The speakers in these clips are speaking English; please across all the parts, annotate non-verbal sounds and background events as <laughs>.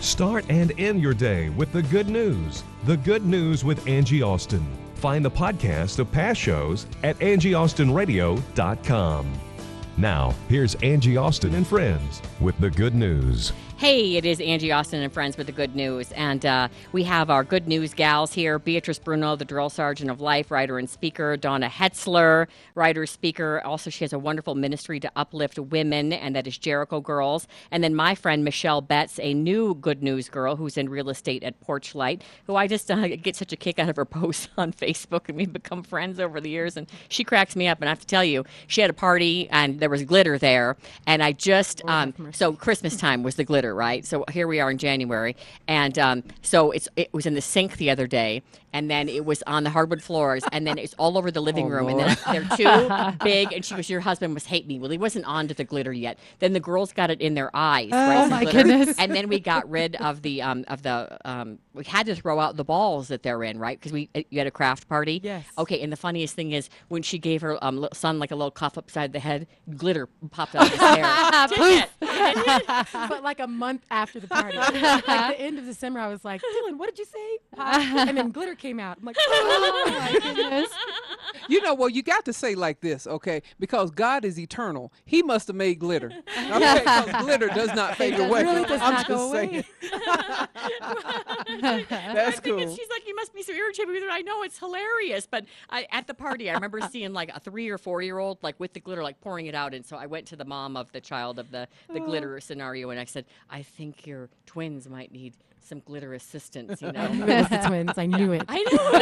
Start and end your day with the good news. The good news with Angie Austin. Find the podcast of past shows at angieaustinradio.com. Now, here's Angie Austin and friends with the good news. Hey, it is Angie Austin and friends with the good news. And uh, we have our good news gals here Beatrice Bruno, the drill sergeant of life, writer and speaker, Donna Hetzler, writer, speaker. Also, she has a wonderful ministry to uplift women, and that is Jericho Girls. And then my friend Michelle Betts, a new good news girl who's in real estate at Porchlight, who I just uh, get such a kick out of her <laughs> posts on Facebook, and we've become friends over the years. And she cracks me up. And I have to tell you, she had a party, and there was glitter there. And I just, um, so Christmas time was the glitter right? So here we are in January, and um, so it's it was in the sink the other day, and then it was on the hardwood floors, and then it's all over the living Oh, room, and then they're too <laughs> big. And she goes, "Your husband must hate me." Well, he wasn't onto the glitter yet. Then the girls got it in their eyes. right, Oh, some my glitter. goodness. And then we got rid of the um, of the um, we had to throw out the balls that they're in, right? Because we uh, you had a craft party. Yes. Okay, and the funniest thing is when she gave her um, son like a little cuff upside the head, glitter popped out of his hair. <laughs> But like a month after the party, like the end of December, I was like, Dylan, what did you say? <laughs> And then glitter came out. I'm like, <laughs> oh my goodness. You know, well, you got to say like this, okay? Because God is eternal. He must have made glitter. Okay, <laughs> because glitter does not fade does- away. really does I'm not just go away. <laughs> saying. I That's think cool. She's like, you must be so irritated with it. I know it's hilarious, but I, at the party, I remember seeing like a three or four year old like with the glitter, like pouring it out. And so I went to the mom of the child of the the oh. glitter scenario, and I said, I think your twins might need some glitter assistance. You <laughs> know. I knew it the twins. I knew it. <laughs> I know. <laughs>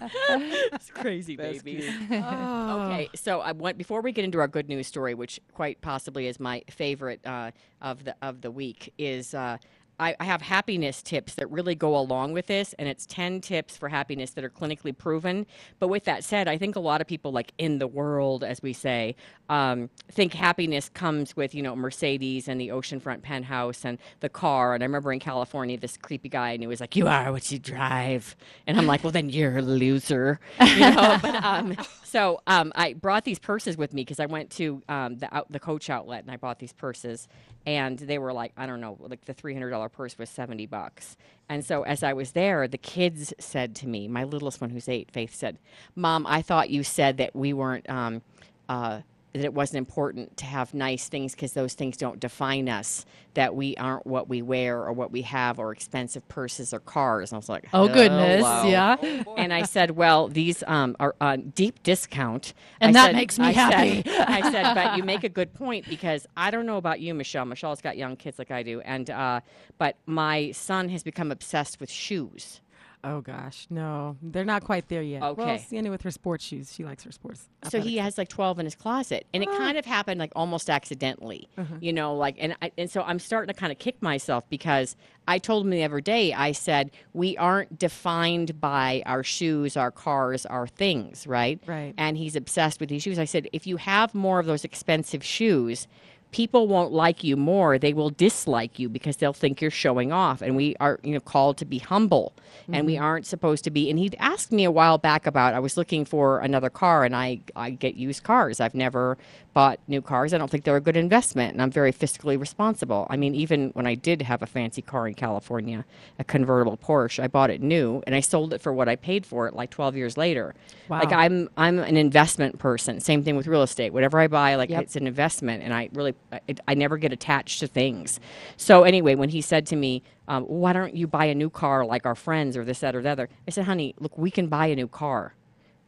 I knew it. it's crazy, That's babies. cute. Oh. Okay, so I want before we get into our good news story, which quite possibly is my favorite uh, of the of the week, is uh, I, I have happiness tips that really go along with this, and it's ten tips for happiness that are clinically proven. But with that said, I think a lot of people, like in the world, as we say, um, think happiness comes with you know Mercedes and the oceanfront penthouse and the car. And I remember in California, this creepy guy, and he was like, "You are what you drive," and I'm like, "Well, then you're a loser," you know. <laughs> but um, so um, I brought these purses with me because I went to um, the out, the Coach outlet and I bought these purses, and they were like I don't know, like the three hundred dollar purse was seventy bucks. And so as I was there, the kids said to me, my littlest one who's eight, Faith said, "Mom, I thought you said that we weren't." Um, uh, that it wasn't important to have nice things because those things don't define us. That we aren't what we wear or what we have or expensive purses or cars. And I was like, Oh goodness, "Hello." yeah. And I said, well, these um, are on deep discount. And I that said- makes me I happy. Said, I said, but you make a good point because I don't know about you, Michelle. Michelle's got young kids like I do, and uh, but my son has become obsessed with shoes. Oh gosh, no, they're not quite there yet. Okay, well. Sienna with her sports shoes, she likes her sports. So he has like 12 in his closet. And it ah. kind of happened like almost accidentally, uh-huh. you know, like, and, I, and so I'm starting to kind of kick myself because I told him the other day, I said, we aren't defined by our shoes, our cars, our things, right? Right. And he's obsessed with these shoes. I said, if you have more of those expensive shoes, people won't like you more they will dislike you because they'll think you're showing off. And we are you know called to be humble and we mm-hmm. aren't supposed to be. And he'd asked me a while back about i was looking for another car and i i get used cars. I've never bought new cars i don't think they're a good investment and i'm very fiscally responsible. I mean even when i did have a fancy car in california a convertible porsche i bought it new and i sold it for what i paid for it like 12 years later. Wow. like i'm i'm an investment person. Same thing with real estate. Whatever i buy like Yep. it's an investment and i really I, I never get attached to things. So anyway when he said to me um, why don't you buy a new car like our friends or this that or the other? I said honey look we can buy a new car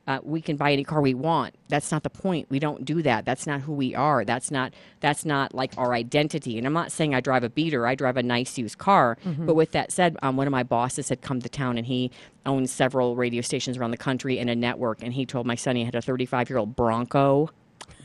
uh, we can buy any car we want. That's not the point. We don't do that. That's not who we are. That's not that's not like our identity. And I'm not saying I drive a beater. I drive a nice used car. But with that said, um, one of my bosses had come to town and he owns several radio stations around the country and a network. And he told my son he had a 35 year old Bronco.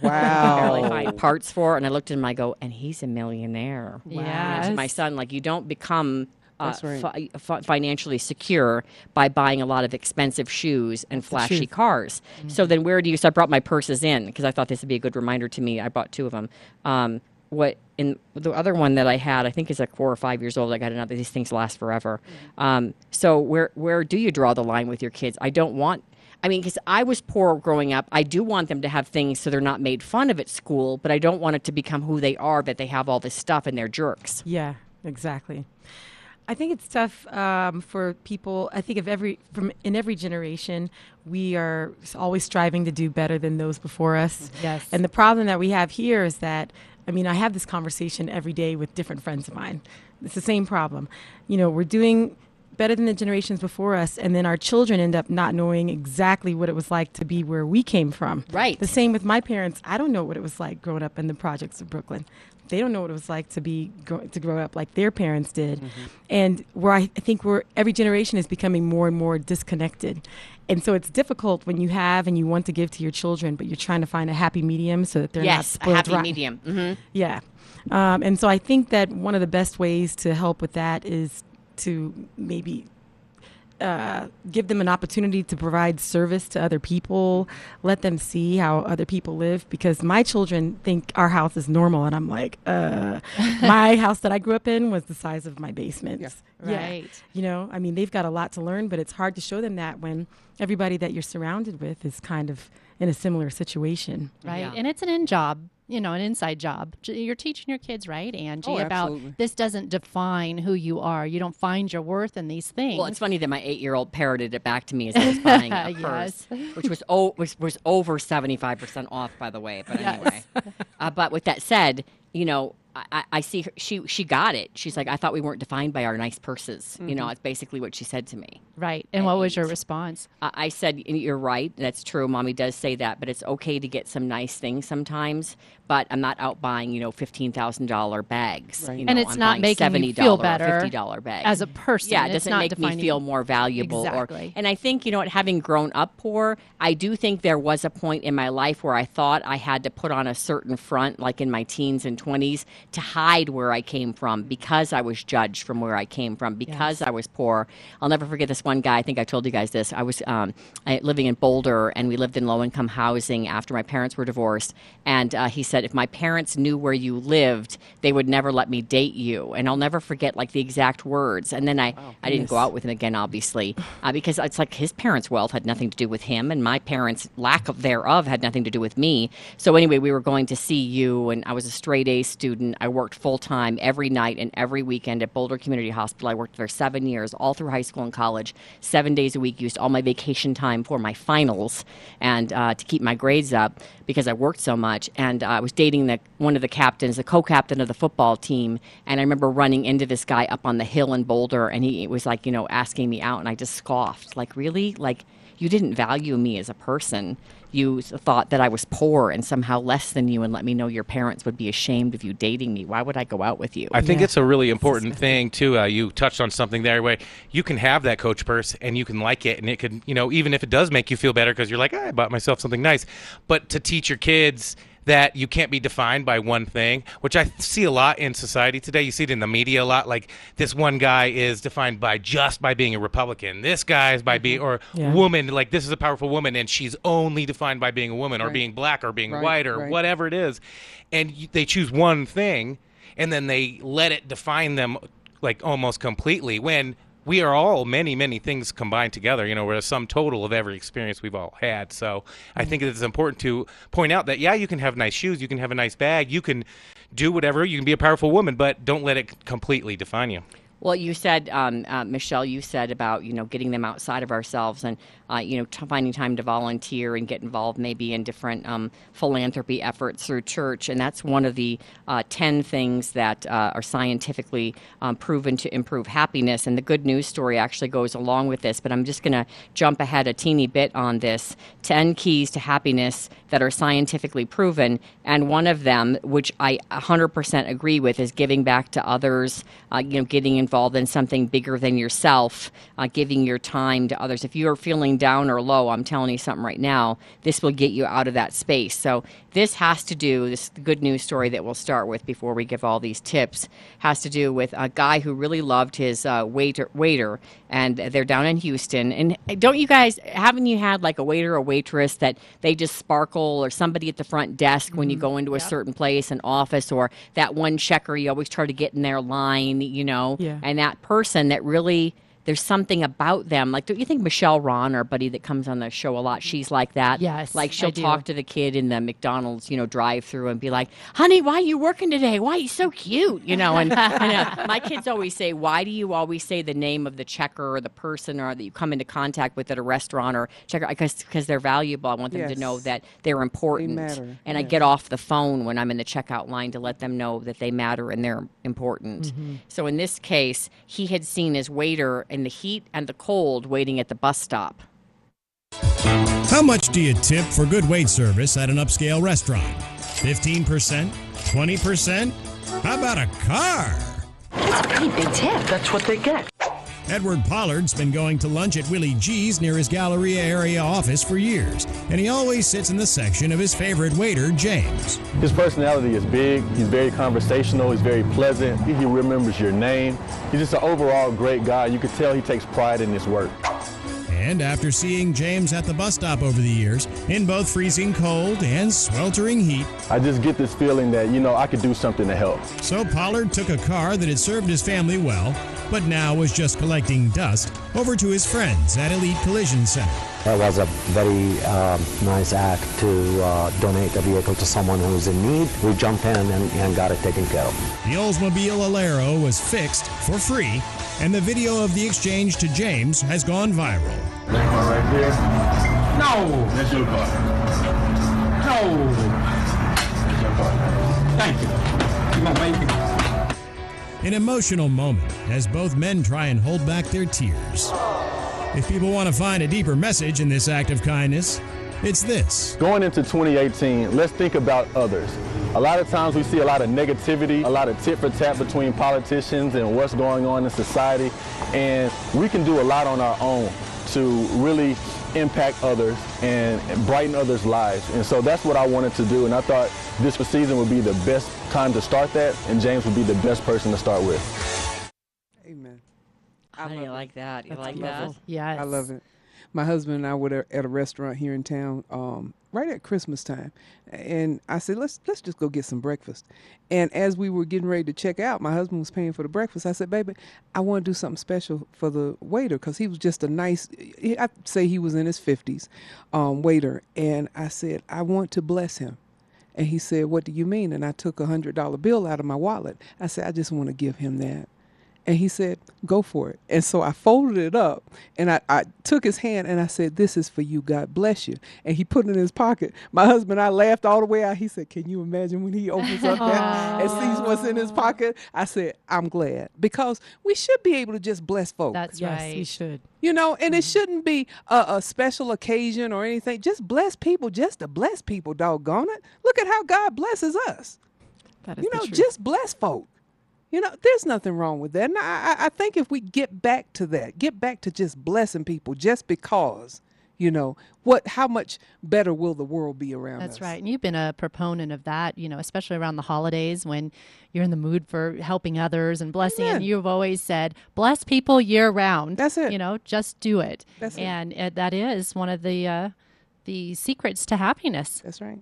barely Wow. find parts for. And I looked at him, I go, and he's a millionaire. And to my son, like, you don't become uh, right. fi- fi- financially secure by buying a lot of expensive shoes and flashy cars. So then, where do you? So I brought my purses in because I thought this would be a good reminder to me. I bought two of them. Um, what in the other one that I had, I think is like four or five years old. I got another. These things last forever. Um, so where where do you draw the line with your kids? I don't want. I mean, because I was poor growing up, I do want them to have things so they're not made fun of at school, but I don't want it to become who they are that they have all this stuff and they're jerks. Yeah, exactly. I think it's tough um, for people. I think of every from in every generation, we are always striving to do better than those before us. Yes. And the problem that we have here is that I mean, I have this conversation every day with different friends of mine. It's the same problem. You know, we're doing better than the generations before us, and then our children end up not knowing exactly what it was like to be where we came from. Right. The same with my parents. I don't know what it was like growing up in the projects of Brooklyn. They don't know what it was like to be grow, to grow up like their parents did, and where I, think we're every generation is becoming more and more disconnected, and so it's difficult when you have and you want to give to your children, but you're trying to find a happy medium so that they're not yes, a spoiled happy rotten. medium. hmm Yeah. Um, and so I think that one of the best ways to help with that is to maybe uh, give them an opportunity to provide service to other people, let them see how other people live. Because my children think our house is normal, and I'm like, uh, <laughs> my house that I grew up in was the size of my basement. Yeah. Right. You know, I mean, they've got a lot to learn, but it's hard to show them that when everybody that you're surrounded with is kind of in a similar situation. right? Yeah. And it's an in job, you know, an inside job. You're teaching your kids, right, Angie, Oh, about this doesn't define who you are. You don't find your worth in these things. Well, it's funny that my eight-year-old parroted it back to me as I was <laughs> buying a purse, which was oh was, was over seventy-five percent off, by the way. But anyway, uh, but with that said, you know, I, I- see her, she she got it. She's like, I thought we weren't defined by our nice purses. You know, mm-hmm. it's basically what she said to me. right. And what was your response? I I said, You're right. That's true. Mommy does say that, but it's okay to get some nice things sometimes. But I'm not out buying, you know, $15,000 bags. Right. You know, And it's I'm not making you $70 feel better $50 bags. as a person. Yeah, it It's doesn't not make me feel more valuable. Exactly. Or, and I think, you know what, having grown up poor, I do think there was a point in my life where I thought I had to put on a certain front, like in my teens and 20s, to hide where I came from because I was judged from where I came from, because I was poor. I'll never forget this one guy. I think I told you guys this. I was um, I, living in Boulder, and we lived in low income housing after my parents were divorced. And uh, he said, if my parents knew where you lived, they would never let me date you. And I'll never forget like the exact words. And then I, I didn't go out with him again, obviously, uh, because it's like his parents' wealth had nothing to do with him, and my parents' lack of thereof had nothing to do with me. So anyway, we were going to see you, and I was a straight A student. I worked full time every night and every weekend at Boulder Community Hospital. I worked there seven years, all through high school and college, seven days a week. Used all my vacation time for my finals and uh, to keep my grades up because I worked so much. And uh, I was dating the one of the captains, the co-captain of the football team. And I remember running into this guy up on the hill in Boulder, and he was like, you know, asking me out, and I just scoffed, like, really, like. You didn't value me as a person. You thought that I was poor and somehow less than you, and let me know your parents would be ashamed of you dating me. Why would I go out with you? I think Yeah. it's a really important thing too. Uh, you touched on something there where you can have that coach purse and you can like it, and it could, you know, even if it does make you feel better because you're like, "Ah, I bought myself something nice, but to teach your kids that you can't be defined by one thing, which I see a lot in society today. You see it in the media a lot. Like this one guy is defined by just by being a Republican. This guy is by being mm-hmm. or Yeah. woman. Like this is a powerful woman, and she's only defined by being a woman or Right. being black or being Right, white or right. whatever it is, and you, they choose one thing and then they let it define them like almost completely when we are all many many things combined together you know we're a sum total of every experience we've all had. So i think it's important to point out that yeah you can have nice shoes you can have a nice bag you can do whatever you can be a powerful woman but don't let it completely define you. Well, you said, um, uh, Michelle, you said about you know getting them outside of ourselves and uh, you know t- finding time to volunteer and get involved maybe in different um, philanthropy efforts through church, and that's one of the uh, ten things that uh, are scientifically um, proven to improve happiness. And the good news story actually goes along with this, but I'm just going to jump ahead a teeny bit on this. Ten keys to happiness that are scientifically proven, and one of them, which I 100% agree with, is giving back to others. Uh, you know, getting involved in something bigger than yourself, uh, giving your time to others. If you are feeling down or low, I'm telling you something right now. This will get you out of that space. So this has to do. This good news story that we'll start with before we give all these tips has to do with a guy who really loved his uh, waiter. Waiter, and they're down in Houston. And don't you guys haven't you had like a waiter or waitress that they just sparkle, or somebody at the front desk when you go into a certain place, an office, or that one checker you always try to get in their line, you know, Yeah. and that person that really there's something about them. Like, don't you think Michelle Ron, our buddy that comes on the show a lot, she's like that? Yes, Like she'll talk to the kid in the McDonald's, you know, drive-through and be like, "Honey, why are you working today? Why are you so cute?" You know, and, and <laughs> my kids always say, "Why do you always say the name of the checker or the person or that you come into contact with at a restaurant or checker?" Because because they're valuable. I want them to know that they're important. They matter, And I get off the phone when I'm in the checkout line to let them know that they matter and they're important. Mm-hmm. So in this case, he had seen his waiter in the heat and the cold waiting at the bus stop. How much do you tip for good wait service at an upscale restaurant? 15%? 20%? How about a car? That's a pretty big tip. That's what they get. Edward Pollard's been going to lunch at Willie G's near his Galleria area office for years, and he always sits in the section of his favorite waiter, James. His personality is big. He's very conversational. He's very pleasant. He remembers your name. He's just an overall great guy. You can tell he takes pride in his work. And after seeing James at the bus stop over the years, in both freezing cold and sweltering heat, I just get this feeling that, you know, I could do something to help. so Pollard took a car that had served his family well, but now was just collecting dust, over to his friends at Elite Collision Center. That was a very um, nice act to uh, donate a vehicle to someone who's in need. We jumped in and, and got it taken care of. The Oldsmobile Alero was fixed for free, and the video of the exchange to James has gone viral. That car right there. No, That's your car. no. That's your car. Thank you. You gonna? An emotional moment as both men try and hold back their tears. If people want to find a deeper message in this act of kindness, it's this. Going into 2018, let's think about others. A lot of times we see a lot of negativity, a lot of tit for tat between politicians and what's going on in society. And we can do a lot on our own to really impact others and brighten others' lives. And so that's what I wanted to do. And I thought this season would be the best time to start that. And James would be the best person to start with. Amen. How do you like that? You like that? Yes. I love it. My husband and I were at- at a restaurant here in town, um, right at Christmas time, and I said, "Let's let's just go get some breakfast." And as we were getting ready to check out, my husband was paying for the breakfast. I said, "Baby, I want to do something special for the waiter because he was just a nice. I'd say he was in his fifties, um, waiter." And I said, "I want to bless him." And he said, "What do you mean?" And I took a hundred dollar bill out of my wallet. I said, "I just want to give him that." And he said, Go for it. And so I folded it up and I, I took his hand and I said, This is for you. God bless you. And he put it in his pocket. My husband I laughed all the way out. He said, Can you imagine when he opens up that and sees what's in his pocket? I said, I'm glad because we should be able to just bless folks. That's yes, right. he should. You know, and it mm. shouldn't be a, a special occasion or anything. Just bless people, just to bless people, doggone it. Look at how God blesses us. That is You know, just bless folk. You know, there's nothing wrong with that. And I, I- I think if we get back to that, get back to just blessing people just because, you know, what how much better will the world be around That's us? right. And you've been a proponent of that, you know, especially around the holidays when you're in the mood for helping others and blessing. Amen. And you've always said, bless people year round. That's it. You know, just do it. That's it. and uh, that is one of the uh, the secrets to happiness. That's right.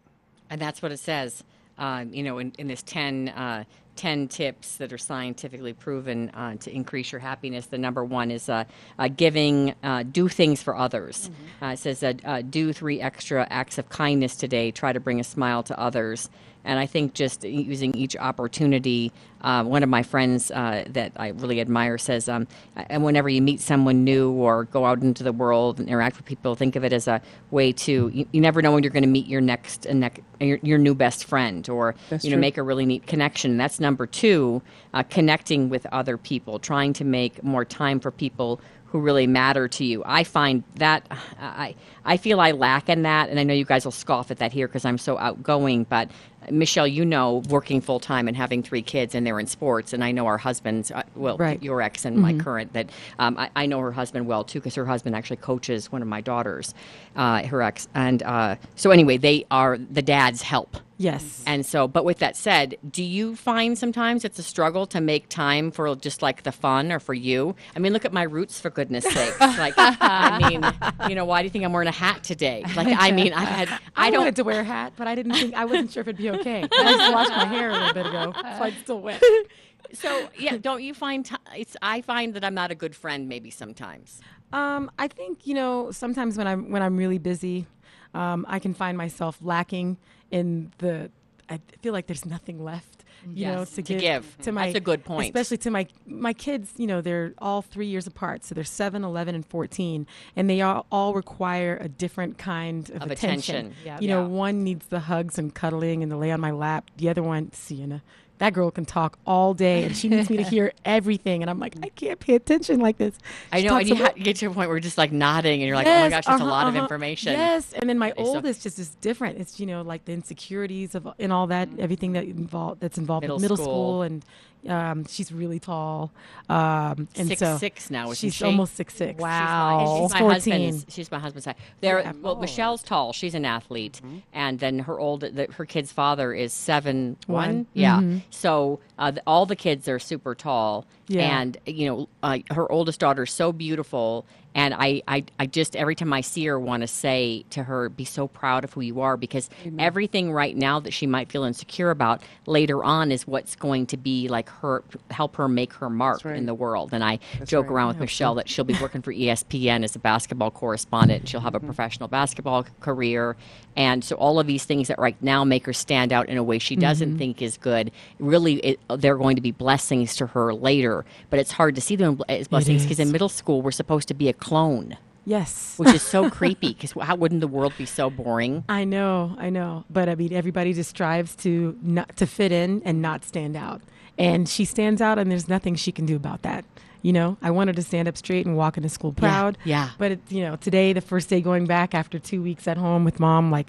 And that's what it says. Um, you know, in, in this 10, uh, 10 tips that are scientifically proven uh, to increase your happiness, the number one is uh, uh, giving, uh, do things for others. Uh, it says, uh, uh, do three extra acts of kindness today. Try to bring a smile to others. And I think just using each opportunity, uh, one of my friends uh, that I really admire says, um, and whenever you meet someone new or go out into the world and interact with people, think of it as a way to, you, you never know when you're going to meet your next, uh, nec- your, your new best friend or, That's you know, true. make a really neat connection. And that's number two, uh, connecting with other people, trying to make more time for people who really matter to you. I find that I I feel I lack in that, and I know you guys will scoff at that here because I'm so outgoing. But Michelle, you know, working full time and having three kids, and they're in sports, and I know our husbands, uh, well, Right. your ex and my current, that um, I, I know her husband well too because her husband actually coaches one of my daughters, uh, her ex, and uh, so anyway, they are the dads help. Yes. And so, but with that said, do you find sometimes it's a struggle to make time for just like the fun or for you? I mean, look at my roots for goodness <laughs> sake. Like, I mean, you know, why do you think I'm wearing a hat today. <laughs> Like, I mean, I've had, I, I don't, wanted to wear a hat, but I didn't think I wasn't sure if it'd be okay. I just washed my hair a little bit ago, so it's still wet. <laughs> so yeah, don't you find, ti it's, I find that I'm not a good friend maybe sometimes. Um, I think you know sometimes when I'm when I'm really busy, um, I can find myself lacking in the. I feel like there's nothing left, you know, to, to give, give. to my. That's a good point. Especially to my my kids. You know, they're all three years apart, so they're seven, 11, and fourteen, and they all, all require a different kind of, Of attention. attention. Yep. You know, one needs the hugs and cuddling and the lay on my lap. The other one, Sienna. That girl can talk all day, and she needs me to hear <laughs> everything. And I'm like, I can't pay attention like this. I know, and you, about- get to a point where you're just like nodding, and you're like, oh my gosh, that's a uh-huh, lot of uh-huh. information. Yes, and then my Okay, so- oldest just is different. It's you know like the insecurities of and all that, everything that involved that's involved Middle with middle school. school, and um, she's really tall, um, and Six so six now, she's she? almost six six. Wow. she's my fourteen. husband's. She's my husband's side. There, well, Michelle's tall. She's an athlete, and then her old, the, her kid's father is seven one. One. Yeah. Mhm. So uh, all the kids are super tall, Yeah. and you know, uh, her oldest daughter's so beautiful. And I, I, I just every time I see her, want to say to her, "Be so proud of who you are," because everything right now that she might feel insecure about later on is what's going to be like her, help her make her mark right. in the world. And I joke right. around with hope Michelle that she'll be working for ESPN as a basketball correspondent. She'll have a professional basketball career, and so all of these things that right now make her stand out in a way she doesn't think is good. Really, it, they're going to be blessings to her later. But it's hard to see them uh, as blessings because in middle school we're supposed to be a clone, Yes, which is so <laughs> creepy. Because how wouldn't the world be so boring? I know, I know, but I mean, everybody just strives to not to fit in and not stand out, and she stands out, and there's nothing she can do about that. You know, I want her to stand up straight and walk into school proud. yeah. But it, you know, today, the first day going back after two weeks at home with mom, like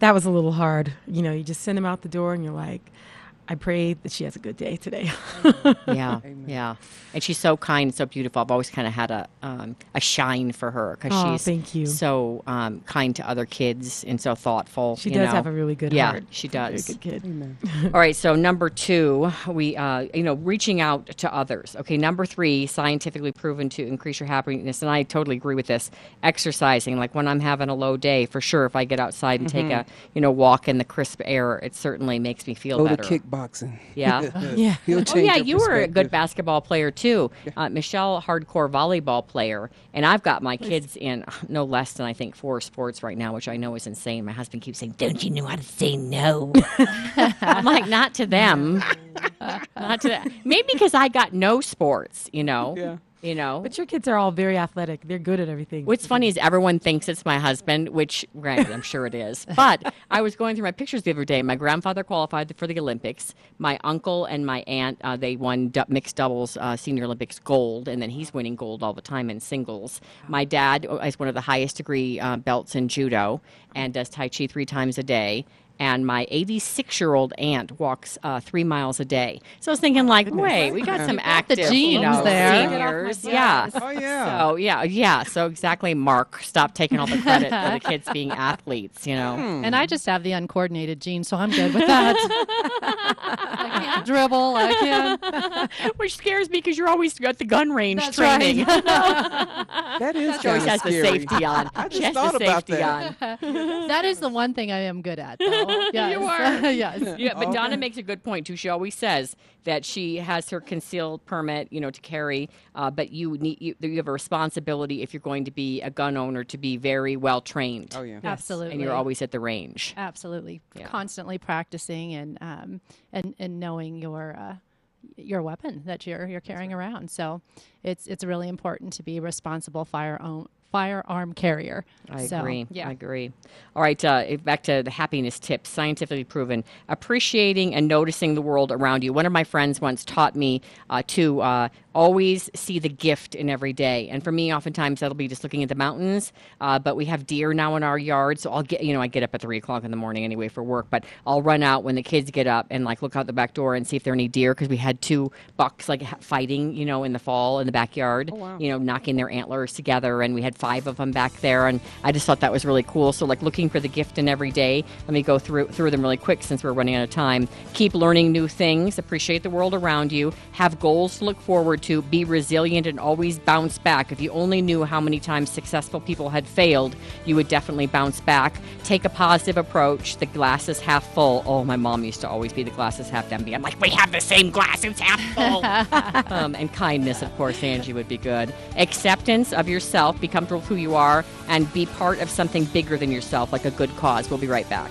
that was a little hard. You know, you just send them out the door, and you're like, I pray that she has a good day today. <laughs> yeah, yeah. And she's so kind, so beautiful. I've always kind of had a um, a shine for her because Aw, she's thank you. so um, kind to other kids and so thoughtful. she you does know. have a really good yeah, heart. she does. Very good kid. <laughs> All right, so number two, we uh, you know reaching out to others. Okay, number three, scientifically proven to increase your happiness, and I totally agree with this. Exercising, like when I'm having a low day, for sure, if I get outside and take a you know walk in the crisp air, it certainly makes me feel Go better. To kickboxing. Yeah. <laughs> Yeah. He'll Oh yeah, you were a good basketball player too. Uh, Michelle, hardcore volleyball player, and I've got my kids in no less than I think four sports right now, which I know is insane. My husband keeps saying, "Don't you know how to say no?" <laughs> I'm like, not to them, <laughs> not to that. Maybe because I got no sports, you know. Yeah. You know. But your kids are all very athletic. They're good at everything. What's funny is everyone thinks it's my husband, which granted I'm sure it is. <laughs> But I was going through my pictures the other day. My grandfather qualified for the Olympics. My uncle and my aunt uh, they won du- mixed doubles uh, senior Olympics gold, and then he's winning gold all the time in singles. My dad has one of the highest degree uh, belts in judo and does tai chi three times a day. And my 86 year old aunt walks uh, three miles a day. So I was thinking, like, wait, we got some the active, you genes know, there. seniors. Yeah. Oh yeah. So yeah, yeah. So exactly, Mark. Stop taking all the credit for the kids being <laughs> athletes. You know. And I just have the uncoordinated gene, so I'm good with that. <laughs> I can't dribble. I can. <laughs> Which scares me because you're always at the gun range That's training. right. that is she always kinda the safety on. I she just has thought the about that. on. that is the one thing I am good at, though. <laughs> Yes. You are. <laughs> yes. <laughs> Yeah, but Donna makes a good point too. She always says that she has her concealed permit, you know, to carry, uh, but you need you, you have a responsibility if you're going to be a gun owner to be very well trained. Oh yeah. Absolutely. And you're always at the range. Absolutely. Yeah. Constantly practicing and um, and and knowing your uh, your weapon that you're you're carrying around. So it's it's really important to be a responsible firearm firearm carrier. I So, agree. Yeah. I agree. All right, uh, back to the happiness tips, scientifically proven. Appreciating and noticing the world around you. One of my friends once taught me uh, to uh, always see the gift in every day. And for me, oftentimes that'll be just looking at the mountains. Uh, but we have deer now in our yard, so I'll get you know I get up at three o'clock in the morning anyway for work. But I'll run out when the kids get up and like look out the back door and see if there are any deer because we had two bucks like fighting, you know, in the fall in the backyard. You know, knocking their antlers together, and we had five of them back there, and I just thought that was really cool. So like looking for the gift in every day. Let me go through through them really quick since we're running out of time. Keep learning new things. Appreciate the world around you. Have goals to look forward to be resilient and always bounce back. If you only knew how many times successful people had failed, you would definitely bounce back. Take a positive approach. The glass is half full. Oh, my mom used to always be the glass is half empty. I'm like, we have the same glass, it's half full. <laughs> um, and kindness, of course, Angie would be good. Acceptance of yourself, be comfortable with who you are, and be part of something bigger than yourself, like a good cause. We'll be right back.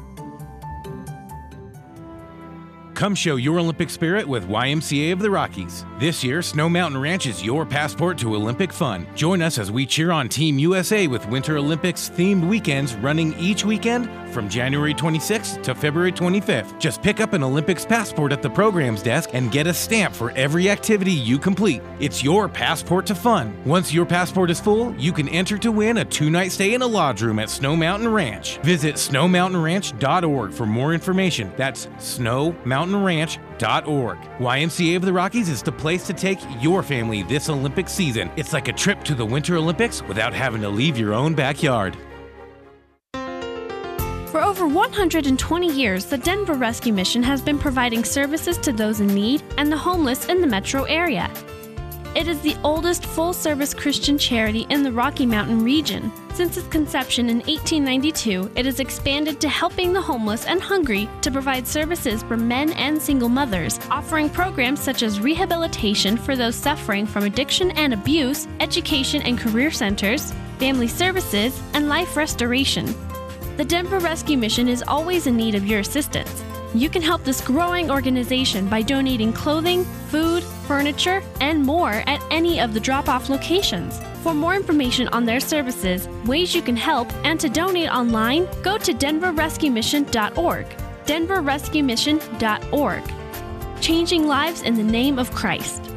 Come show your Olympic spirit with YMCA of the Rockies. This year, Snow Mountain Ranch is your passport to Olympic fun. Join us as we cheer on Team USA with Winter Olympics themed weekends running each weekend from January 26th to February 25th. Just pick up an Olympics passport at the programs desk and get a stamp for every activity you complete. It's your passport to fun. Once your passport is full, you can enter to win a two night stay in a lodge room at Snow Mountain Ranch. Visit snowmountainranch.org for more information. That's snowmountainranch.org. YMCA of the Rockies is the place to take your family this Olympic season. It's like a trip to the Winter Olympics without having to leave your own backyard. For over 120 years, the Denver Rescue Mission has been providing services to those in need and the homeless in the metro area. It is the oldest full service Christian charity in the Rocky Mountain region. Since its conception in 1892, it has expanded to helping the homeless and hungry to provide services for men and single mothers, offering programs such as rehabilitation for those suffering from addiction and abuse, education and career centers, family services, and life restoration. The Denver Rescue Mission is always in need of your assistance. You can help this growing organization by donating clothing, food, furniture, and more at any of the drop off locations. For more information on their services, ways you can help, and to donate online, go to denverrescuemission.org. denverrescuemission.org. Changing lives in the name of Christ.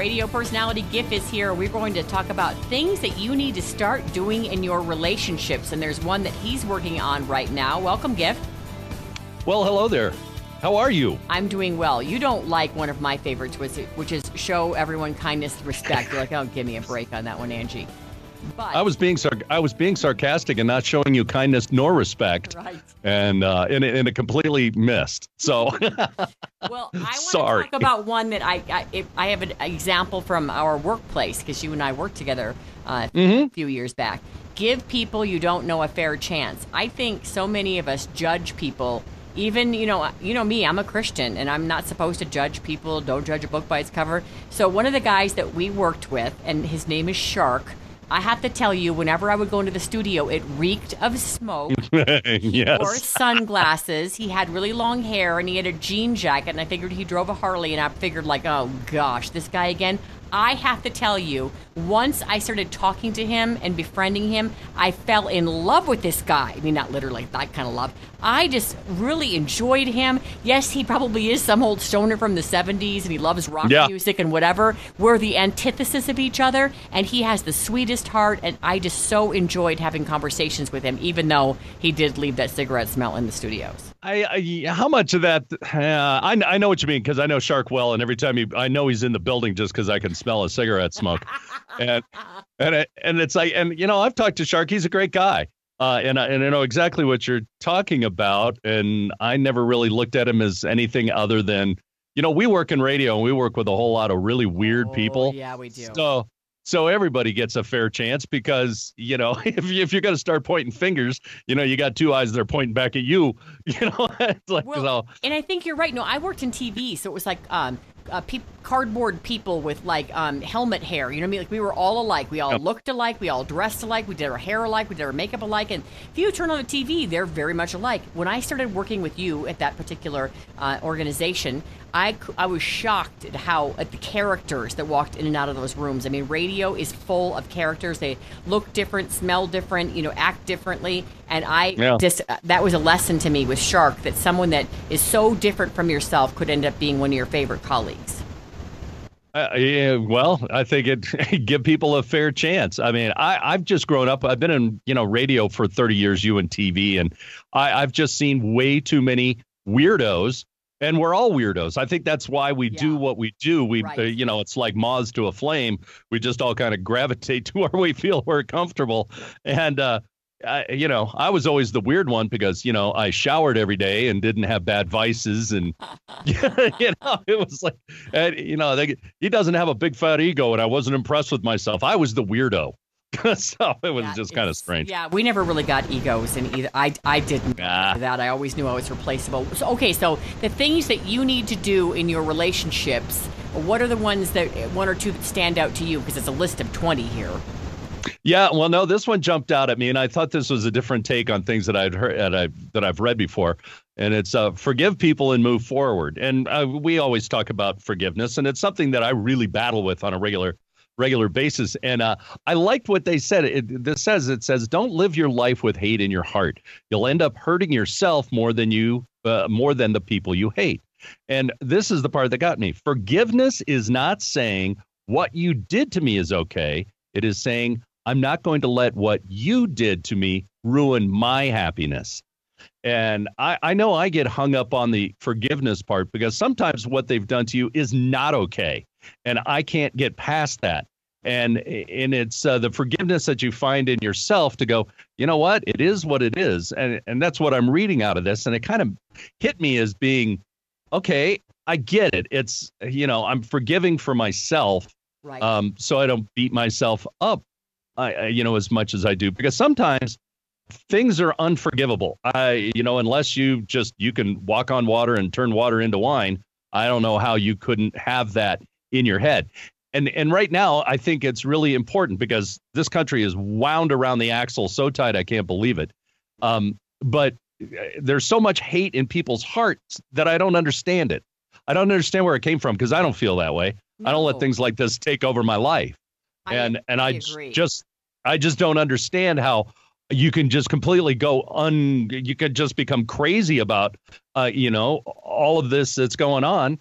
radio personality GIF is here. We're going to talk about things that you need to start doing in your relationships. And there's one that he's working on right now. Welcome, GIF. Well, hello there. How are you? I'm doing well. You don't like one of my favorites, which is show everyone kindness, respect. You're like, oh, give me a break on that one, Angie. But I was being sar- I was being sarcastic and not showing you kindness nor respect, right? And uh, and, and it completely missed. So, <laughs> well, I want sorry. To talk about one that I I, I have an example from our workplace because you and I worked together uh, mm-hmm. a few years back. Give people you don't know a fair chance. I think so many of us judge people even you know you know me i'm a christian and i'm not supposed to judge people don't judge a book by its cover so one of the guys that we worked with and his name is shark I have to tell you, whenever I would go into the studio, it reeked of smoke. <laughs> yes. Wore sunglasses. He had really long hair and he had a jean jacket. And I figured he drove a Harley. And I figured, like, oh gosh, this guy again. I have to tell you, once I started talking to him and befriending him, I fell in love with this guy. I mean, not literally that kind of love. I just really enjoyed him. Yes, he probably is some old stoner from the 70s and he loves rock yeah. music and whatever. We're the antithesis of each other, and he has the sweetest heart. And I just so enjoyed having conversations with him, even though he did leave that cigarette smell in the studios. I, I how much of that? Uh, <sighs> I I know what you mean because I know Shark well, and every time he, I know he's in the building just because I can smell a cigarette smoke, <laughs> and and it, and it's like, and you know, I've talked to Shark. He's a great guy, uh, and I, and I know exactly what you're talking about. And I never really looked at him as anything other than, you know, we work in radio and we work with a whole lot of really weird oh, people. Yeah, we do. So so everybody gets a fair chance because you know <laughs> if you, if you're going to start pointing fingers, you know you got two eyes that are pointing back at you. <laughs> You know, it's like well, so. And I think you're right. No, I worked in TV, so it was like um, uh, pe- cardboard people with like um, helmet hair. You know what I mean? Like we were all alike. We all yep. looked alike. We all dressed alike. We did our hair alike. We did our makeup alike. And if you turn on the TV, they're very much alike. When I started working with you at that particular uh, organization, I, I was shocked at how at the characters that walked in and out of those rooms. I mean, radio is full of characters. They look different, smell different, you know, act differently. And I yeah. just uh, that was a lesson to me with Shark that someone that is so different from yourself could end up being one of your favorite colleagues. Uh, yeah, well, I think <laughs> it give people a fair chance. I mean, I, I've just grown up. I've been in you know radio for 30 years, you and TV, and I, I've just seen way too many weirdos and we're all weirdos. I think that's why we do what we do. We, Right. uh, you know, it's like moths to a flame. We just all kind of gravitate <laughs> to where we feel we're comfortable. And, uh, I, you know, I was always the weird one because, you know, I showered every day and didn't have bad vices. And, <laughs> <laughs> you know, it was like, and, you know, they, he doesn't have a big fat ego and I wasn't impressed with myself. I was the weirdo. <laughs> so it was just kind of strange. Yeah, we never really got egos in either. I, I didn't do that. I always knew I was replaceable. So, okay, so the things that you need to do in your relationships, what are the ones that, one or two that stand out to you? Because it's a list of 20 here. Yeah, well, no, this one jumped out at me, and I thought this was a different take on things that I'd heard that I that I've read before, and it's uh, forgive people and move forward. And uh, we always talk about forgiveness, and it's something that I really battle with on a regular regular basis. And uh, I liked what they said. It, this says it says don't live your life with hate in your heart. You'll end up hurting yourself more than you uh, more than the people you hate. And this is the part that got me. Forgiveness is not saying what you did to me is okay. It is saying I'm not going to let what you did to me ruin my happiness. And I, I know I get hung up on the forgiveness part because sometimes what they've done to you is not okay. And I can't get past that. And and it's uh, the forgiveness that you find in yourself to go, you know what, it is what it is, and and that's what I'm reading out of this, and it kind of hit me as being, okay, I get it. It's you know I'm forgiving for myself, Right. um, so I don't beat myself up, I, you know as much as I do because sometimes things are unforgivable. I you know unless you just you can walk on water and turn water into wine. I don't know how you couldn't have that in your head. And and right now I think it's really important because this country is wound around the axle so tight I can't believe it. Um, but uh, there's so much hate in people's hearts that I don't understand it. I don't understand where it came from because I don't feel that way. I don't let things like this take over my life. And and I, agree. just I just don't understand how you can just completely go un you could just become crazy about uh you know all of this that's going on.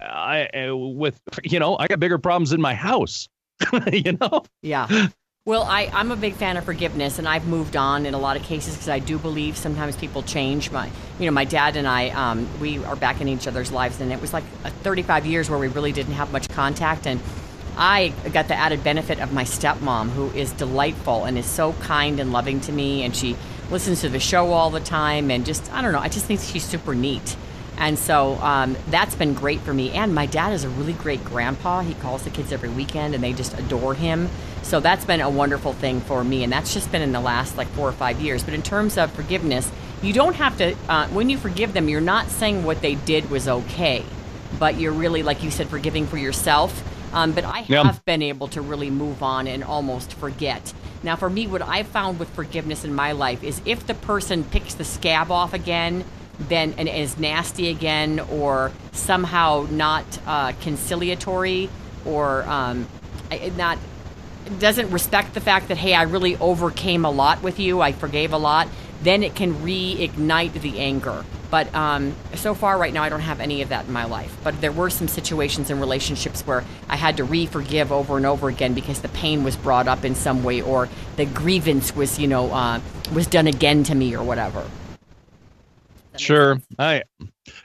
I uh, with you know, I got bigger problems in my house. <laughs> you know? Yeah. Well, I, I'm a big fan of forgiveness, and I've moved on in a lot of cases because I do believe sometimes people change. My, you know, my dad and I, um, we are back in each other's lives, and it was like uh 35 years where we really didn't have much contact, and I got the added benefit of my stepmom, who is delightful and is so kind and loving to me, and she listens to the show all the time, and just I don't know, I just think she's super neat. And so um, that's been great for me. And my dad is a really great grandpa. He calls the kids every weekend and they just adore him. So that's been a wonderful thing for me. And that's just been in the last like four or five years. But in terms of forgiveness, you don't have to, uh, when you forgive them, you're not saying what they did was okay, but you're really, like you said, forgiving for yourself. Um, but I Yeah. have been able to really move on and almost forget. Now, for me, what I've found with forgiveness in my life is if the person picks the scab off again, then and is nasty again, or somehow not uh, conciliatory, or um, not doesn't respect the fact that hey, I really overcame a lot with you, I forgave a lot, then it can reignite the anger. But um, so far, right now, I don't have any of that in my life. But there were some situations and relationships where I had to re-forgive over and over again because the pain was brought up in some way, or the grievance was, you know, uh, was done again to me, or whatever. Sure. I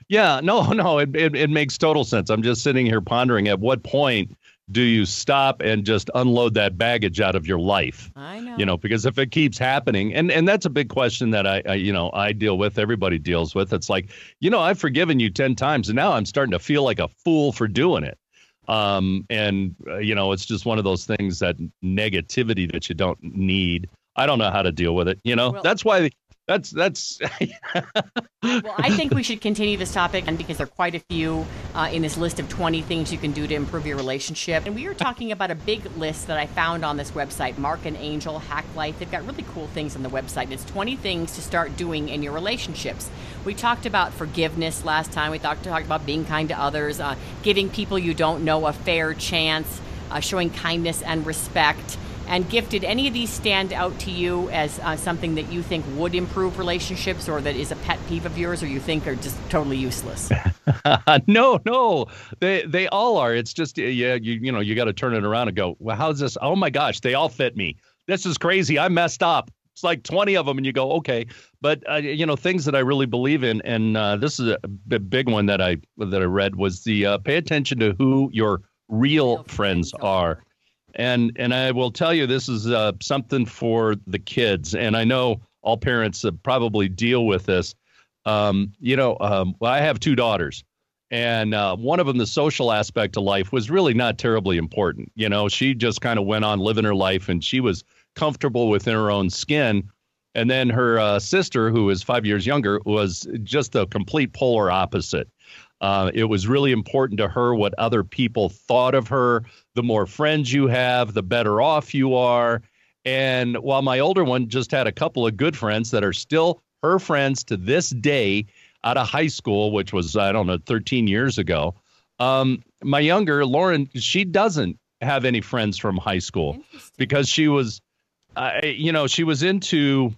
yeah, no, <laughs> no, it, it it makes total sense. I'm just sitting here pondering at what point do you stop and just unload that baggage out of your life? I know. You know, because if it keeps happening, and and that's a big question that I, I you know I deal with. Everybody deals with. It's like you know I've forgiven you ten times, and now I'm starting to feel like a fool for doing it. Um, and uh, you know it's just one of those things that negativity that you don't need. I don't know how to deal with it. You know, Well- that's why. That's that's <laughs> well, I think we should continue this topic, and because there are quite a few uh, in this list of 20 things you can do to improve your relationship. And we are talking about a big list that I found on this website, Marc and Angel Hack Life. They've got really cool things on the website. It's 20 things to start doing in your relationships. We talked about forgiveness last time. We talked, talked about being kind to others, uh, giving people you don't know a fair chance, uh, showing kindness and respect. And Gift, did any of these stand out to you as uh, something that you think would improve relationships or that is a pet peeve of yours or you think are just totally useless? <laughs> no, no, they they all are. It's just yeah, you you know you got to turn it around and go. Well, how's this? Oh my gosh, they all fit me. This is crazy. I messed up. it's like 20 of them, and you go, okay. But uh, you know, things that I really believe in, and uh, this is a big one that I that I read was the uh, pay attention to who your real friends are. And and I will tell you, this is uh, something for the kids. And I know all parents uh, probably deal with this. Um, you know, um, well, I have two daughters, and uh, one of them, the social aspect of life, was really not terribly important. You know, she just kind of went on living her life, and she was comfortable within her own skin. And then her uh, sister, who is five years younger, was just a complete polar opposite. Uh, it was really important to her what other people thought of her. The more friends you have, the better off you are. And while my older one just had a couple of good friends that are still her friends to this day out of high school, which was, I don't know, 13 years ago, um, my younger, Lauren, she doesn't have any friends from high school because she was, uh, you know, she was into,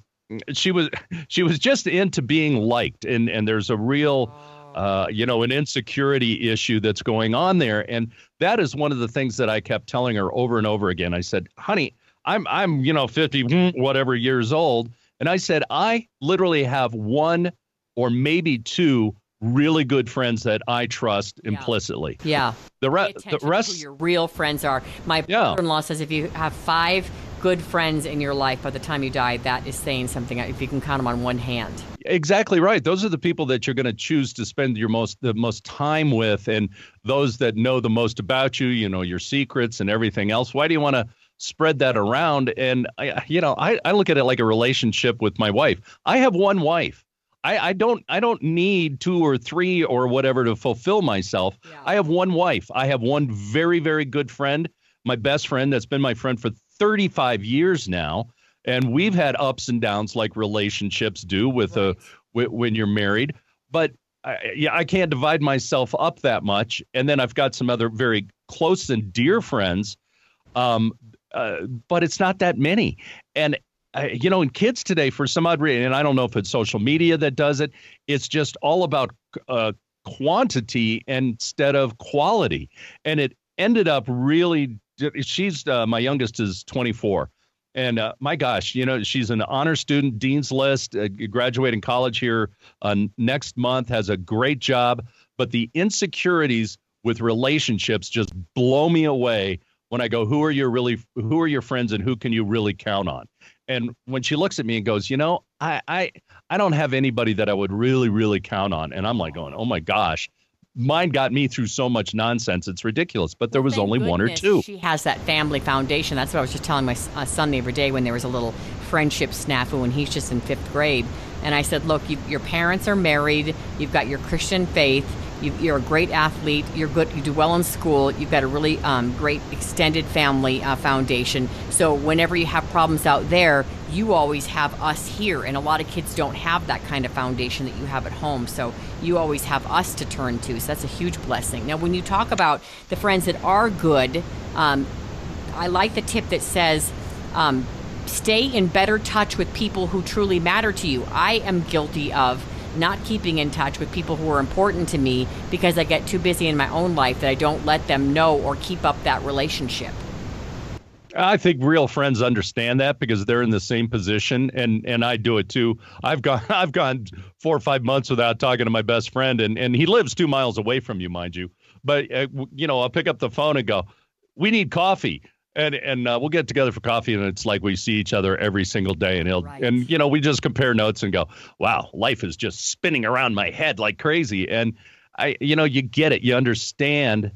she was, she was just into being liked. And, and there's a real, uh, you know, an insecurity issue that's going on there. And that is one of the things that I kept telling her over and over again. I said, honey, I'm, I'm, you know, 50, whatever years old. And I said, I literally have one or maybe two really good friends that I trust implicitly. Yeah. The, re- the rest, your real friends are. My brother-in-law says if you have five good friends in your life by the time you die, that is saying something. If you can count them on one hand. Exactly right. Those are the people that you're going to choose to spend your most the most time with, and those that know the most about you. You know your secrets and everything else. Why do you want to spread that around? And I, you know, I, I look at it like a relationship with my wife. I have one wife. I, I don't I don't need two or three or whatever to fulfill myself. I have one wife. I have one very very good friend, my best friend that's been my friend for 35 years now and we've had ups and downs like relationships do with a w- when you're married. But I, yeah i can't divide myself up that much. And then i've got some other very close and dear friends um, uh, but it's not that many. And uh, you know in kids today for some odd reason and i don't know if it's social media that does it it's just all about uh, quantity instead of quality. And it ended up really she's uh, my youngest is 24 and uh, my gosh, you know, she's an honor student, Dean's List, uh, graduating college here uh, next month, has a great job. But the insecurities with relationships just blow me away when I go, "Who are your really? Who are your friends, and who can you really count on?" And when she looks at me and goes, "You know, I I I don't have anybody that I would really really count on," and I'm like going, "Oh my gosh." Mine got me through so much nonsense. It's ridiculous, but there was only one or two. She has that family foundation. That's what I was just telling my uh, son the other day when there was a little friendship snafu and he's just in fifth grade. And I said, Look, you, your parents are married, you've got your Christian faith, you, you're a great athlete, you're good, you do well in school, you've got a really um, great extended family uh, foundation. So whenever you have problems out there, you always have us here. And a lot of kids don't have that kind of foundation that you have at home. So you always have us to turn to. So that's a huge blessing. Now, when you talk about the friends that are good, um, I like the tip that says, um, stay in better touch with people who truly matter to you. I am guilty of not keeping in touch with people who are important to me because I get too busy in my own life that I don't let them know or keep up that relationship. I think real friends understand that because they're in the same position, and and I do it too. I've gone <laughs> I've gone four or five months without talking to my best friend, and and he lives two miles away from you, mind you. But uh, you know, I'll pick up the phone and go, "We need coffee." And and uh, we'll get together for coffee, and it's like we see each other every single day, and he'll and you know we just compare notes and go, "Wow, life is just spinning around my head like crazy." And I, you know, you get it, you understand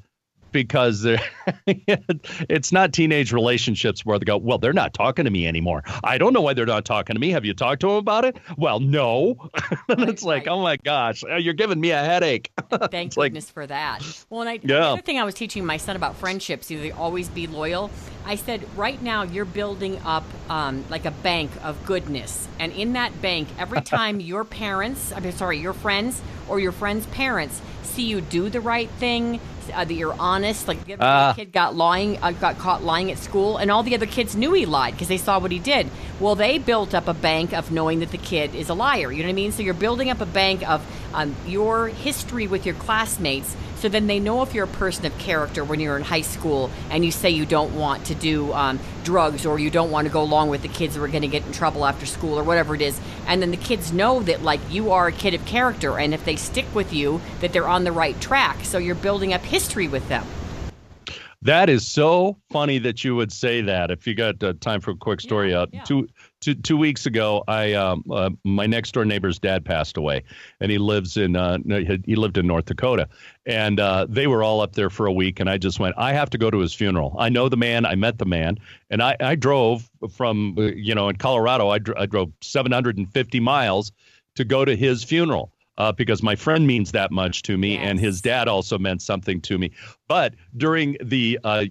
because <laughs> it's not teenage relationships where they go, well, they're not talking to me anymore. I don't know why they're not talking to me. Have you talked to them about it? Well, no. <laughs> and it's like, oh my gosh, you're giving me a headache. <laughs> Thank like- goodness for that. Well, and I, Yeah. the other thing I was teaching my son about friendships, you always be loyal. I said, right now you're building up um, like a bank of goodness, and in that bank, every time your parents, I mean, sorry, your friends or your friends' parents see you do the right thing, uh, that you're honest. Like the other Ah. kid got lying, uh, got caught lying at school, and all the other kids knew he lied because they saw what he did. Well, they built up a bank of knowing that the kid is a liar. You know what I mean? So you're building up a bank of um, your history with your classmates. So then they know if you're a person of character when you're in high school and you say you don't want to do um, drugs or you don't want to go along with the kids that are going to get in trouble after school or whatever it is. And then the kids know that like you are a kid of character and if they stick with you that they're on the right track. So you're building up history with them. That is so funny that you would say that. If you got uh, time for a quick story, uh, two, two, two weeks ago, I um, uh, my next door neighbor's dad passed away, and he lives in uh, he he lived in North Dakota, and uh, they were all up there for a week, and I just went, I have to go to his funeral. I know the man, I met the man, and I I drove from uh, you know in Colorado, I, dr- I drove 750 miles to go to his funeral uh, because my friend means that much to me, and his dad also meant something to me. But during the uh,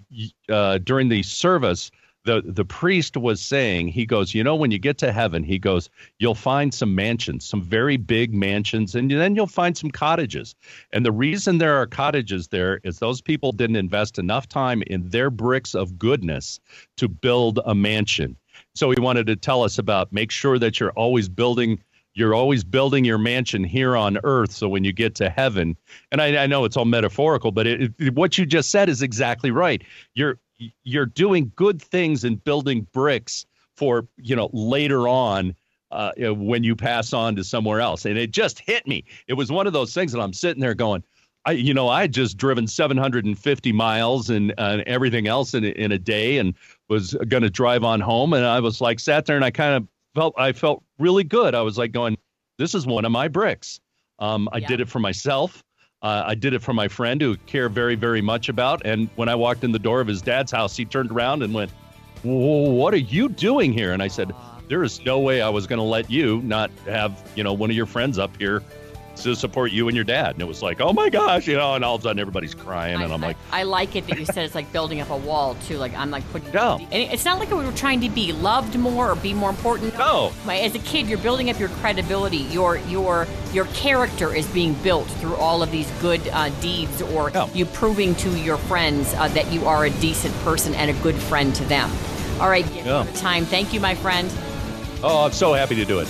uh, during the service, the the priest was saying, he goes, you know, when you get to heaven, he goes, you'll find some mansions, some very big mansions, and then you'll find some cottages. And the reason there are cottages there is those people didn't invest enough time in their bricks of goodness to build a mansion. So he wanted to tell us about make sure that you're always building you're always building your mansion here on earth so when you get to heaven and i, I know it's all metaphorical but it, it- what you just said is exactly right. You're you're doing good things and building bricks for you know later on uh, when you pass on to somewhere else. And it just hit me. It was one of those things that i'm sitting there going I, you know, I had just driven 750 miles and, and everything else in, in a day and was going to drive on home. And I was like, sat there and I kind of felt, I felt really good. I was like going, this is one of my bricks. Um, I did it for myself. Uh, I did it for my friend who care very, very much about. And when I walked in the door of his dad's house, he turned around and went, what are you doing here? And I said, there is no way I was going to let you not have, you know, one of your friends up here to support you and your dad. And it was like, oh my gosh, you know, and all of a sudden everybody's crying. and I'm like, I like it that you said it's like building up a wall too. Like I'm like putting. No. It's not like we were trying to be loved more or be more important. No. My- As a kid, you're building up your credibility. Your your your character is being built through all of these good uh, deeds, or you proving to your friends uh, that you are a decent person and a good friend to them. All right, Yeah. time. Thank you, my friend. oh, I'm so happy to do it.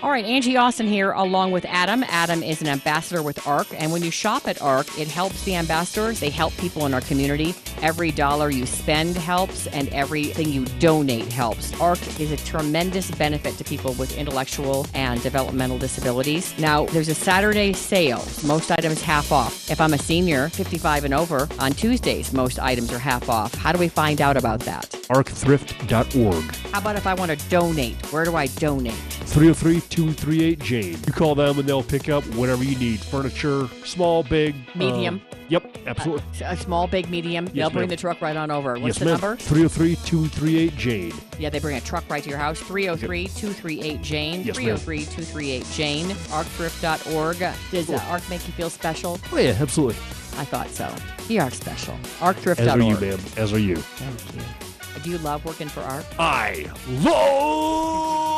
All right, Angie Austin here along with Adam. Adam is an ambassador with ARC, and when you shop at ARC, it helps the ambassadors. They help people in our community. Every dollar you spend helps, and everything you donate helps. ARC is a tremendous benefit to people with intellectual and developmental disabilities. Now, there's a Saturday sale. Most items half off. If I'm a senior, 55 and over, on Tuesdays, most items are half off. How do we find out about that? arcthrift.org. How about if I want to donate? Where do I donate? 303 238 Jane. You call them and they'll pick up whatever you need furniture, small, big, Medium. um, yep, absolutely. A small, big, medium. They'll bring ma'am. the truck right on over. What's yes, the ma'am. number? 303 238 Jane. Yeah, they bring a truck right to your house. 303 238 Jane. Yes, ma'am. 303 238 Jane. Arcthrift.org. Does uh, Arc make you feel special? Oh, yeah, absolutely. I thought so. You are special. As are you, Arcthrift.org. ma'am. As are you. Thank you. Do you love working for Arc? I love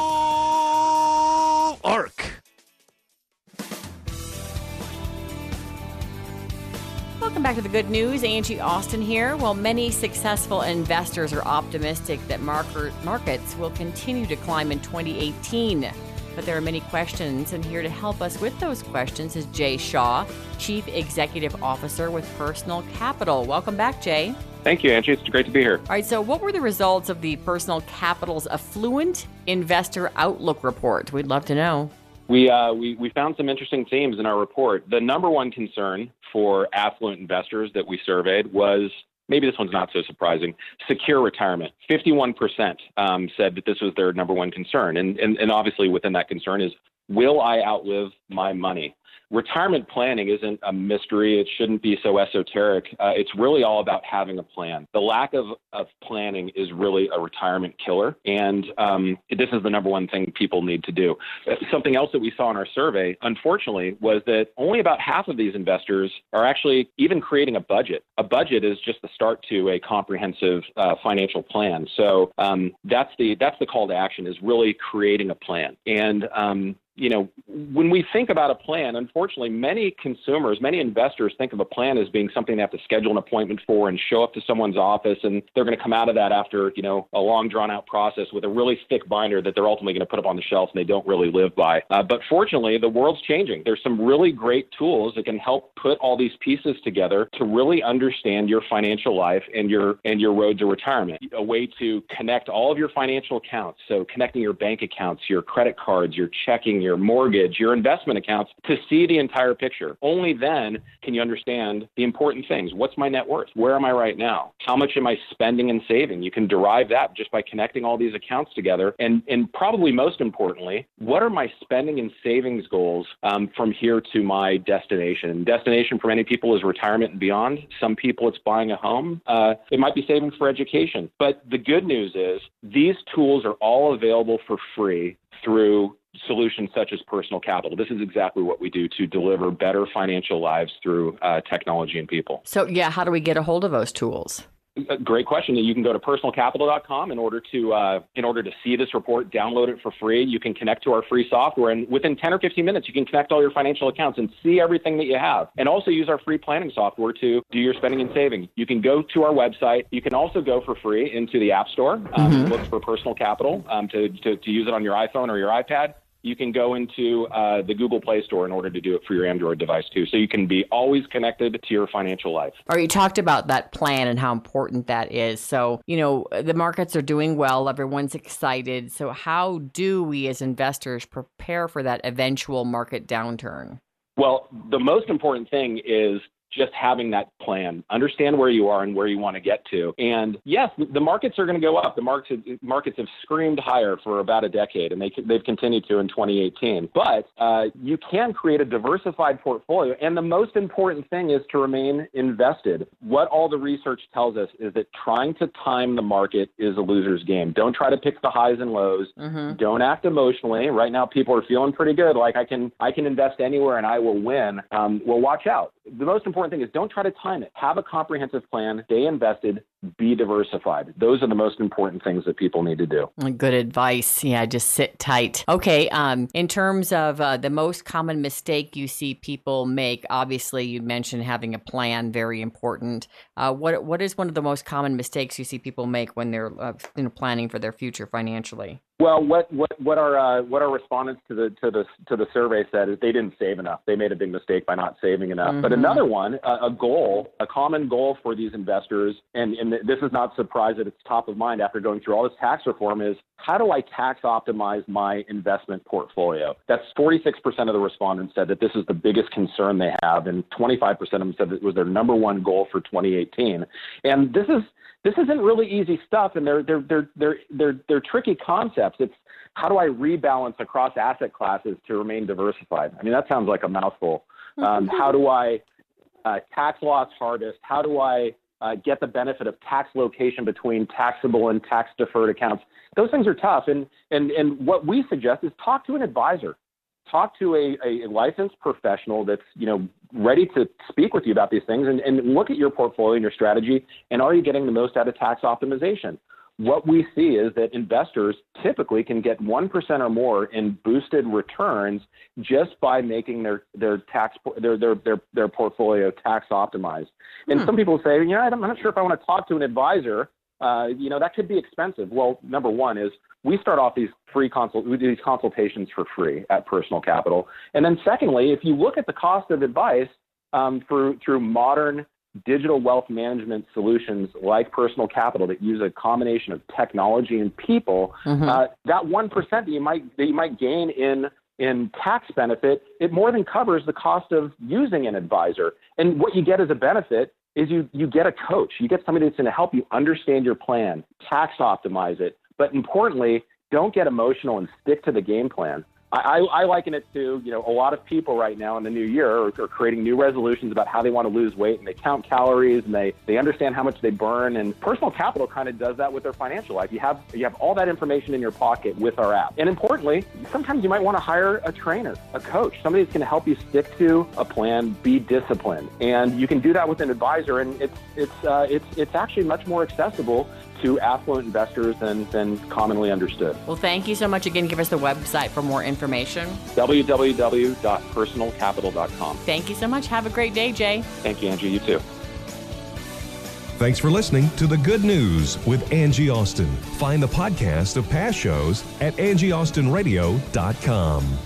back to the good news. Angie Austin here. Well, many successful investors are optimistic that marker, markets will continue to climb in 2018. But there are many questions, and here to help us with those questions is Jay Shah, Chief Executive Officer with Personal Capital. Welcome back, Jay. Thank you, Angie. It's great to be here. All right, so what were the results of the Personal Capital's Affluent Investor Outlook report? We'd love to know. We, uh, we, we found some interesting themes in our report. The number one concern for affluent investors that we surveyed was maybe this one's not so surprising secure retirement. 51% um, said that this was their number one concern. And, and, and obviously, within that concern is will I outlive my money? Retirement planning isn't a mystery. It shouldn't be so esoteric. Uh, it's really all about having a plan. The lack of, of planning is really a retirement killer. And um, this is the number one thing people need to do. Uh, Something else that we saw in our survey, unfortunately, was that only about half of these investors are actually even creating a budget. A budget is just the start to a comprehensive uh, financial plan. So um, that's the that's the call to action is really creating a plan. And um, you know, when we think about a plan, unfortunately, many consumers, many investors think of a plan as being something they have to schedule an appointment for and show up to someone's office, and they're going to come out of that after, you know, a long drawn out process with a really thick binder that they're ultimately going to put up on the shelf and they don't really live by. Uh, but fortunately, the world's changing. There's some really great tools that can help put all these pieces together to really understand your financial life and your and your road to retirement. A way to connect all of your financial accounts, so connecting your bank accounts, your credit cards, your checking, your mortgage, your investment accounts to see the entire picture. Only then can you understand the important things. What's my net worth? Where am I right now? How much am I spending and saving? You can derive that just by connecting all these accounts together. And and probably most importantly, what are my spending and savings goals um, from here to my destination? Destination for many people is retirement and beyond. Some people it's buying a home. Uh, it might be saving for education. But the good news is these tools are all available for free through solutions such as personal capital. This is exactly what we do to deliver better financial lives through uh, technology and people. So, yeah, how do we get a hold of those tools? A great question. You can go to personalcapital.com in order to uh, in order to see this report, download it for free. You can connect to our free software, and within 10 or 15 minutes, you can connect all your financial accounts and see everything that you have. And also use our free planning software to do your spending and saving. You can go to our website. You can also go for free into the App Store, um, Mm-hmm. look for Personal Capital um, to, to to use it on your iPhone or your iPad you can go into uh, the Google Play Store in order to do it for your Android device too. So you can be always connected to your financial life. Or you talked about that plan and how important that is. So, you know, the markets are doing well, everyone's excited. So, how do we as investors prepare for that eventual market downturn? Well, the most important thing is just having that plan. Understand where you are and where you want to get to. And yes, the markets are going to go up. The markets markets have screamed higher for about a decade, and they they've continued to in 2018. But uh, you can create a diversified portfolio, and the most important thing is to remain invested. What all the research tells us is that trying to time the market is a loser's game. Don't try to pick the highs and lows. Mm-hmm. Don't act emotionally. Right now, people are feeling pretty good, like I can I can invest anywhere and I will win. Um, well, watch out. The most important thing is don't try to time it. Have a comprehensive plan. Stay invested. Be diversified. Those are the most important things that people need to do. Good advice. Yeah, just sit tight. Okay. Um, in terms of uh, the most common mistake you see people make, obviously you mentioned having a plan, very important. Uh, what what is one of the most common mistakes you see people make when they're uh, you know, planning for their future financially? Well, what what what our uh, what our respondents to the to the to the survey said is they didn't save enough. They made a big mistake by not saving enough. But Mhm. another one, a, a goal, a common goal for these investors, and and this is not surprise that it's top of mind after going through all this tax reform, is how do I tax optimize my investment portfolio? That's 46% of the respondents said that this is the biggest concern they have, and 25% of them said it was their number one goal for 2018. And this is this isn't really easy stuff, and they're they're they're they're they're, they're tricky concepts. It's how do I rebalance across asset classes to remain diversified? I mean, that sounds like a mouthful. Um, how do I uh, tax loss harvest? How do I uh, get the benefit of tax location between taxable and tax deferred accounts? Those things are tough, and and and what we suggest is talk to an advisor talk to a, a licensed professional that's you know ready to speak with you about these things and, and look at your portfolio and your strategy and are you getting the most out of tax optimization what we see is that investors typically can get 1% or more in boosted returns just by making their, their tax their, their, their, their portfolio tax optimized. And Hmm. some people say, you know, I'm not sure if I want to talk to an advisor. Uh, you know, that could be expensive. Well, number one is we start off these free consult we do these consultations for free at Personal Capital. And then secondly, if you look at the cost of advice um, through through modern digital wealth management solutions like Personal Capital that use a combination of technology and people, Mhm. uh, that one percent that you might that you might gain in in tax benefit, it more than covers the cost of using an advisor. And what you get as a benefit is you you get a coach. You get somebody that's going to help you understand your plan, tax optimize it, but importantly, don't get emotional and stick to the game plan. I, I, liken it to, you know, a lot of people right now in the new year are, are creating new resolutions about how they want to lose weight and they count calories and they, they understand how much they burn. And personal capital kind of does that with their financial life. You have, you have all that information in your pocket with our app. And importantly, sometimes you might want to hire a trainer, a coach, somebody that's going to help you stick to a plan, be disciplined. And you can do that with an advisor. And it's, it's, uh, it's, it's actually much more accessible to affluent investors than, than commonly understood. Well, thank you so much again. Give us the website for more information. www.personalcapital.com. Thank you so much. Have a great day, Jay. Thank you, Angie. You too. Thanks for listening to The Good News with Angie Austin. Find the podcast of past shows at angieaustinradio.com.